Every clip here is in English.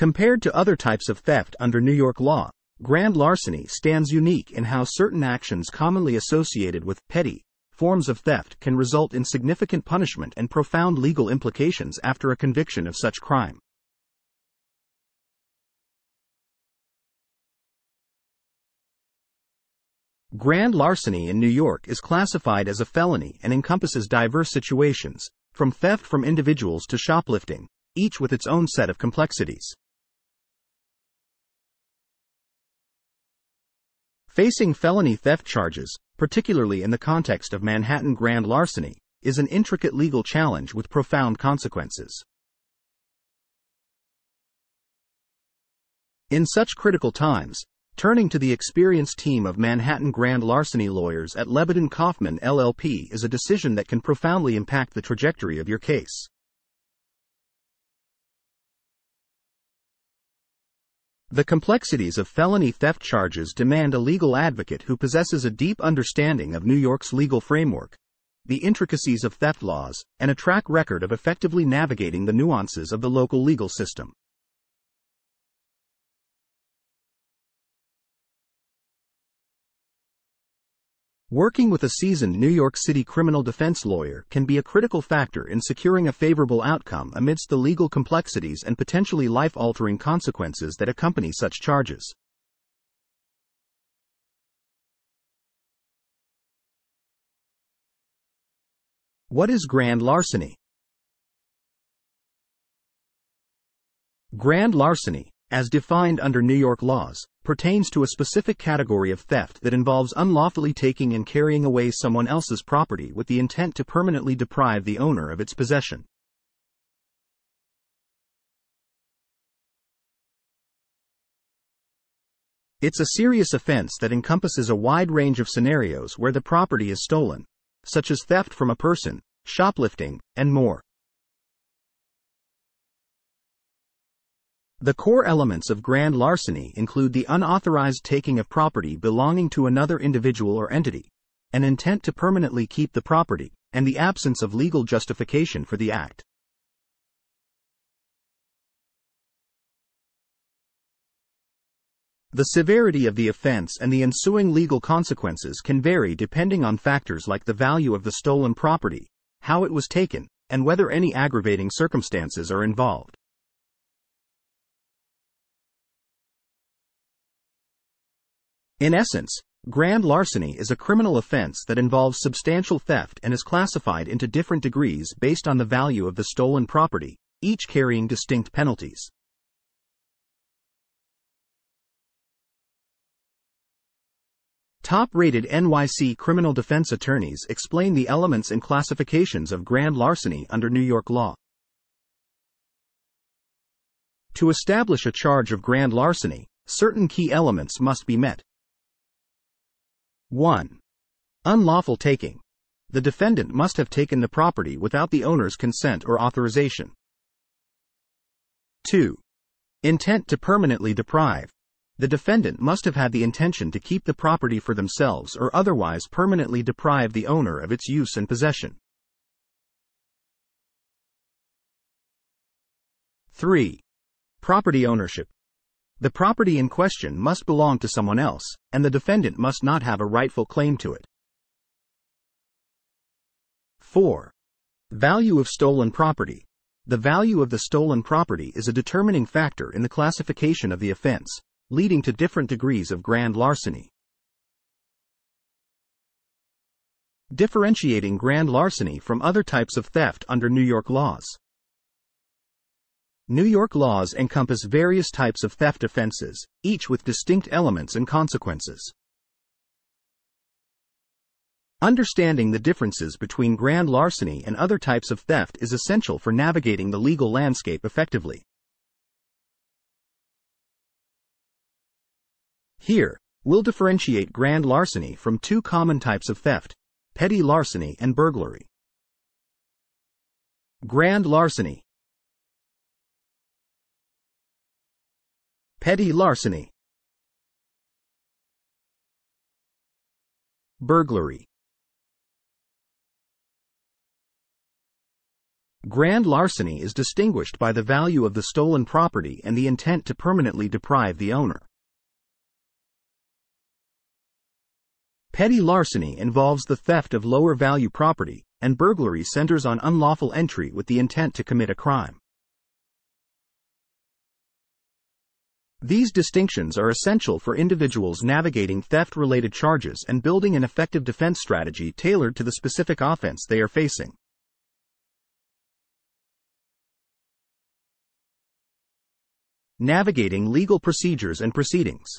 Compared to other types of theft under New York law, grand larceny stands unique in how certain actions commonly associated with petty forms of theft can result in significant punishment and profound legal implications after a conviction of such crime. Grand larceny in New York is classified as a felony and encompasses diverse situations, from theft from individuals to shoplifting, each with its own set of complexities. Facing felony theft charges, particularly in the context of Manhattan grand larceny, is an intricate legal challenge with profound consequences. In such critical times, turning to the experienced team of Manhattan grand larceny lawyers at Lebedin Kofman LLP is a decision that can profoundly impact the trajectory of your case. The complexities of felony theft charges demand a legal advocate who possesses a deep understanding of New York's legal framework, the intricacies of theft laws, and a track record of effectively navigating the nuances of the local legal system. Working with a seasoned New York City criminal defense lawyer can be a critical factor in securing a favorable outcome amidst the legal complexities and potentially life altering consequences that accompany such charges. What is grand larceny? Grand larceny, as defined under New York laws, pertains to a specific category of theft that involves unlawfully taking and carrying away someone else's property with the intent to permanently deprive the owner of its possession. It's a serious offense that encompasses a wide range of scenarios where the property is stolen, such as theft from a person, shoplifting, and more. The core elements of grand larceny include the unauthorized taking of property belonging to another individual or entity, an intent to permanently keep the property, and the absence of legal justification for the act. The severity of the offense and the ensuing legal consequences can vary depending on factors like the value of the stolen property, how it was taken, and whether any aggravating circumstances are involved. In essence, grand larceny is a criminal offense that involves substantial theft and is classified into different degrees based on the value of the stolen property, each carrying distinct penalties. Top rated NYC criminal defense attorneys explain the elements and classifications of grand larceny under New York law. To establish a charge of grand larceny, certain key elements must be met. 1. Unlawful taking. The defendant must have taken the property without the owner's consent or authorization. 2. Intent to permanently deprive. The defendant must have had the intention to keep the property for themselves or otherwise permanently deprive the owner of its use and possession. 3. Property ownership. The property in question must belong to someone else, and the defendant must not have a rightful claim to it. 4. Value of stolen property. The value of the stolen property is a determining factor in the classification of the offense, leading to different degrees of grand larceny. Differentiating grand larceny from other types of theft under New York laws. New York laws encompass various types of theft offenses, each with distinct elements and consequences. Understanding the differences between grand larceny and other types of theft is essential for navigating the legal landscape effectively. Here, we'll differentiate grand larceny from two common types of theft petty larceny and burglary. Grand larceny Petty larceny. Burglary. Grand larceny is distinguished by the value of the stolen property and the intent to permanently deprive the owner. Petty larceny involves the theft of lower value property, and burglary centers on unlawful entry with the intent to commit a crime. These distinctions are essential for individuals navigating theft related charges and building an effective defense strategy tailored to the specific offense they are facing. Navigating legal procedures and proceedings.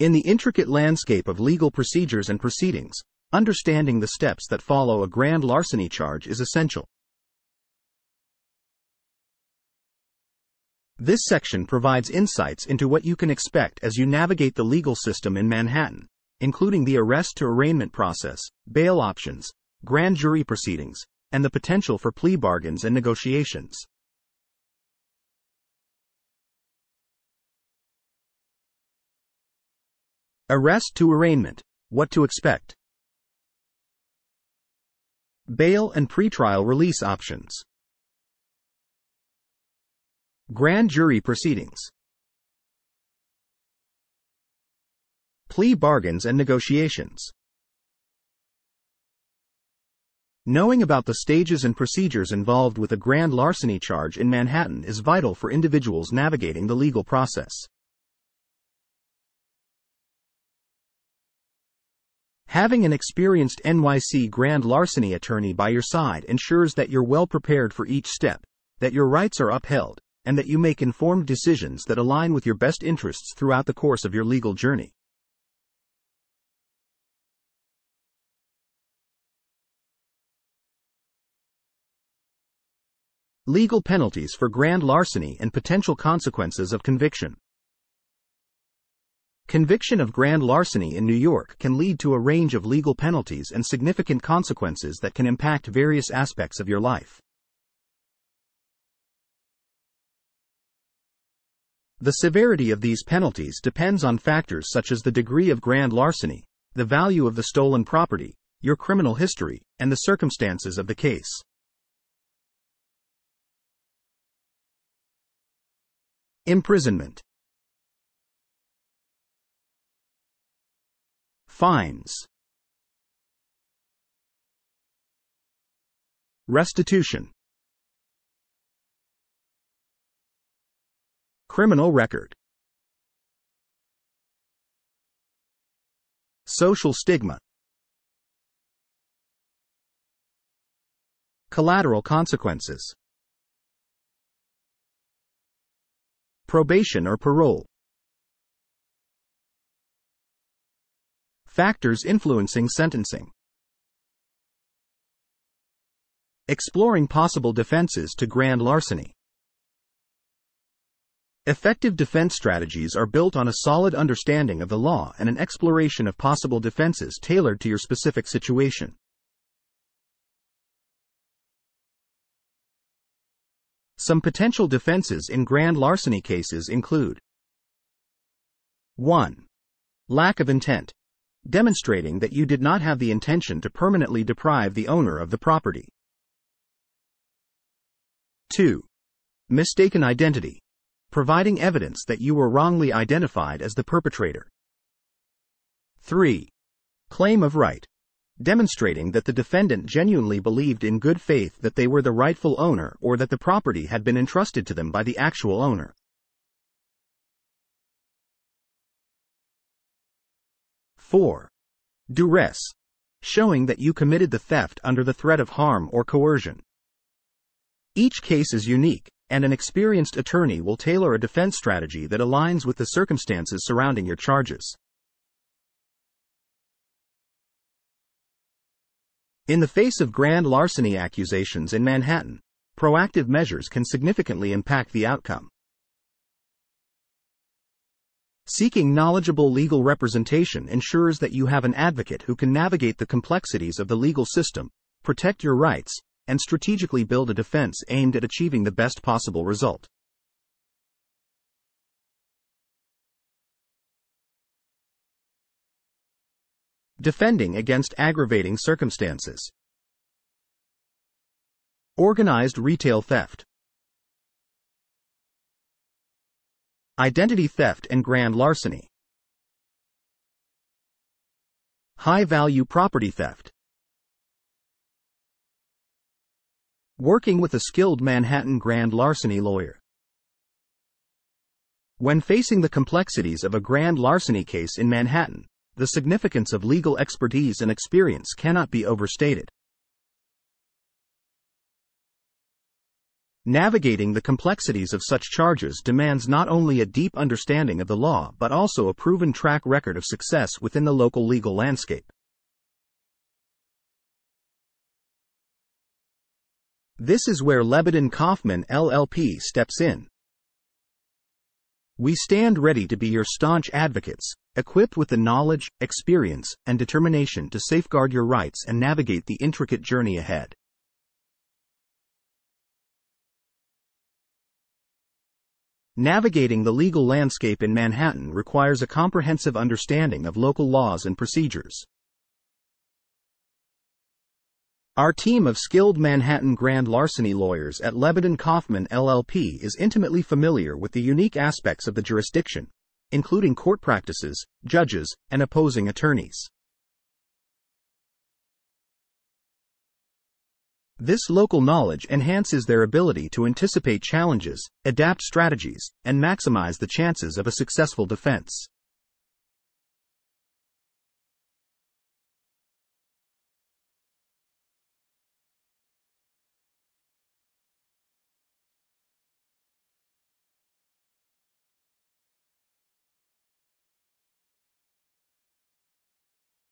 In the intricate landscape of legal procedures and proceedings, understanding the steps that follow a grand larceny charge is essential. This section provides insights into what you can expect as you navigate the legal system in Manhattan, including the arrest to arraignment process, bail options, grand jury proceedings, and the potential for plea bargains and negotiations. Arrest to arraignment. What to expect. Bail and pretrial release options. Grand jury proceedings. Plea bargains and negotiations. Knowing about the stages and procedures involved with a grand larceny charge in Manhattan is vital for individuals navigating the legal process. Having an experienced NYC grand larceny attorney by your side ensures that you're well prepared for each step, that your rights are upheld, and that you make informed decisions that align with your best interests throughout the course of your legal journey. Legal penalties for grand larceny and potential consequences of conviction. Conviction of grand larceny in New York can lead to a range of legal penalties and significant consequences that can impact various aspects of your life. The severity of these penalties depends on factors such as the degree of grand larceny, the value of the stolen property, your criminal history, and the circumstances of the case. Imprisonment. Fines. Restitution Criminal record. Social stigma. Collateral consequences. Probation or parole. Factors influencing sentencing. Exploring possible defenses to grand larceny. Effective defense strategies are built on a solid understanding of the law and an exploration of possible defenses tailored to your specific situation. Some potential defenses in grand larceny cases include 1. Lack of intent, demonstrating that you did not have the intention to permanently deprive the owner of the property. 2. Mistaken identity, providing evidence that you were wrongly identified as the perpetrator. 3. Claim of right, demonstrating that the defendant genuinely believed in good faith that they were the rightful owner or that the property had been entrusted to them by the actual owner. 4. Duress, showing that you committed the theft under the threat of harm or coercion. Each case is unique, and an experienced attorney will tailor a defense strategy that aligns with the circumstances surrounding your charges. In the face of grand larceny accusations in Manhattan, proactive measures can significantly impact the outcome. Seeking knowledgeable legal representation ensures that you have an advocate who can navigate the complexities of the legal system, protect your rights, and strategically build a defense aimed at achieving the best possible result. Defending against aggravating circumstances. Organized retail theft. Identity theft and grand larceny. High value property theft. Working with a skilled Manhattan grand larceny lawyer. When facing the complexities of a grand larceny case in Manhattan, the significance of legal expertise and experience cannot be overstated. Navigating the complexities of such charges demands not only a deep understanding of the law but also a proven track record of success within the local legal landscape. This is where Lebedin Kofman LLP steps in. We stand ready to be your staunch advocates, equipped with the knowledge, experience, and determination to safeguard your rights and navigate the intricate journey ahead. Navigating the legal landscape in Manhattan requires a comprehensive understanding of local laws and procedures. Our team of skilled Manhattan grand larceny lawyers at Lebedin Kofman LLP is intimately familiar with the unique aspects of the jurisdiction, including court practices, judges, and opposing attorneys. This local knowledge enhances their ability to anticipate challenges, adapt strategies, and maximize the chances of a successful defense.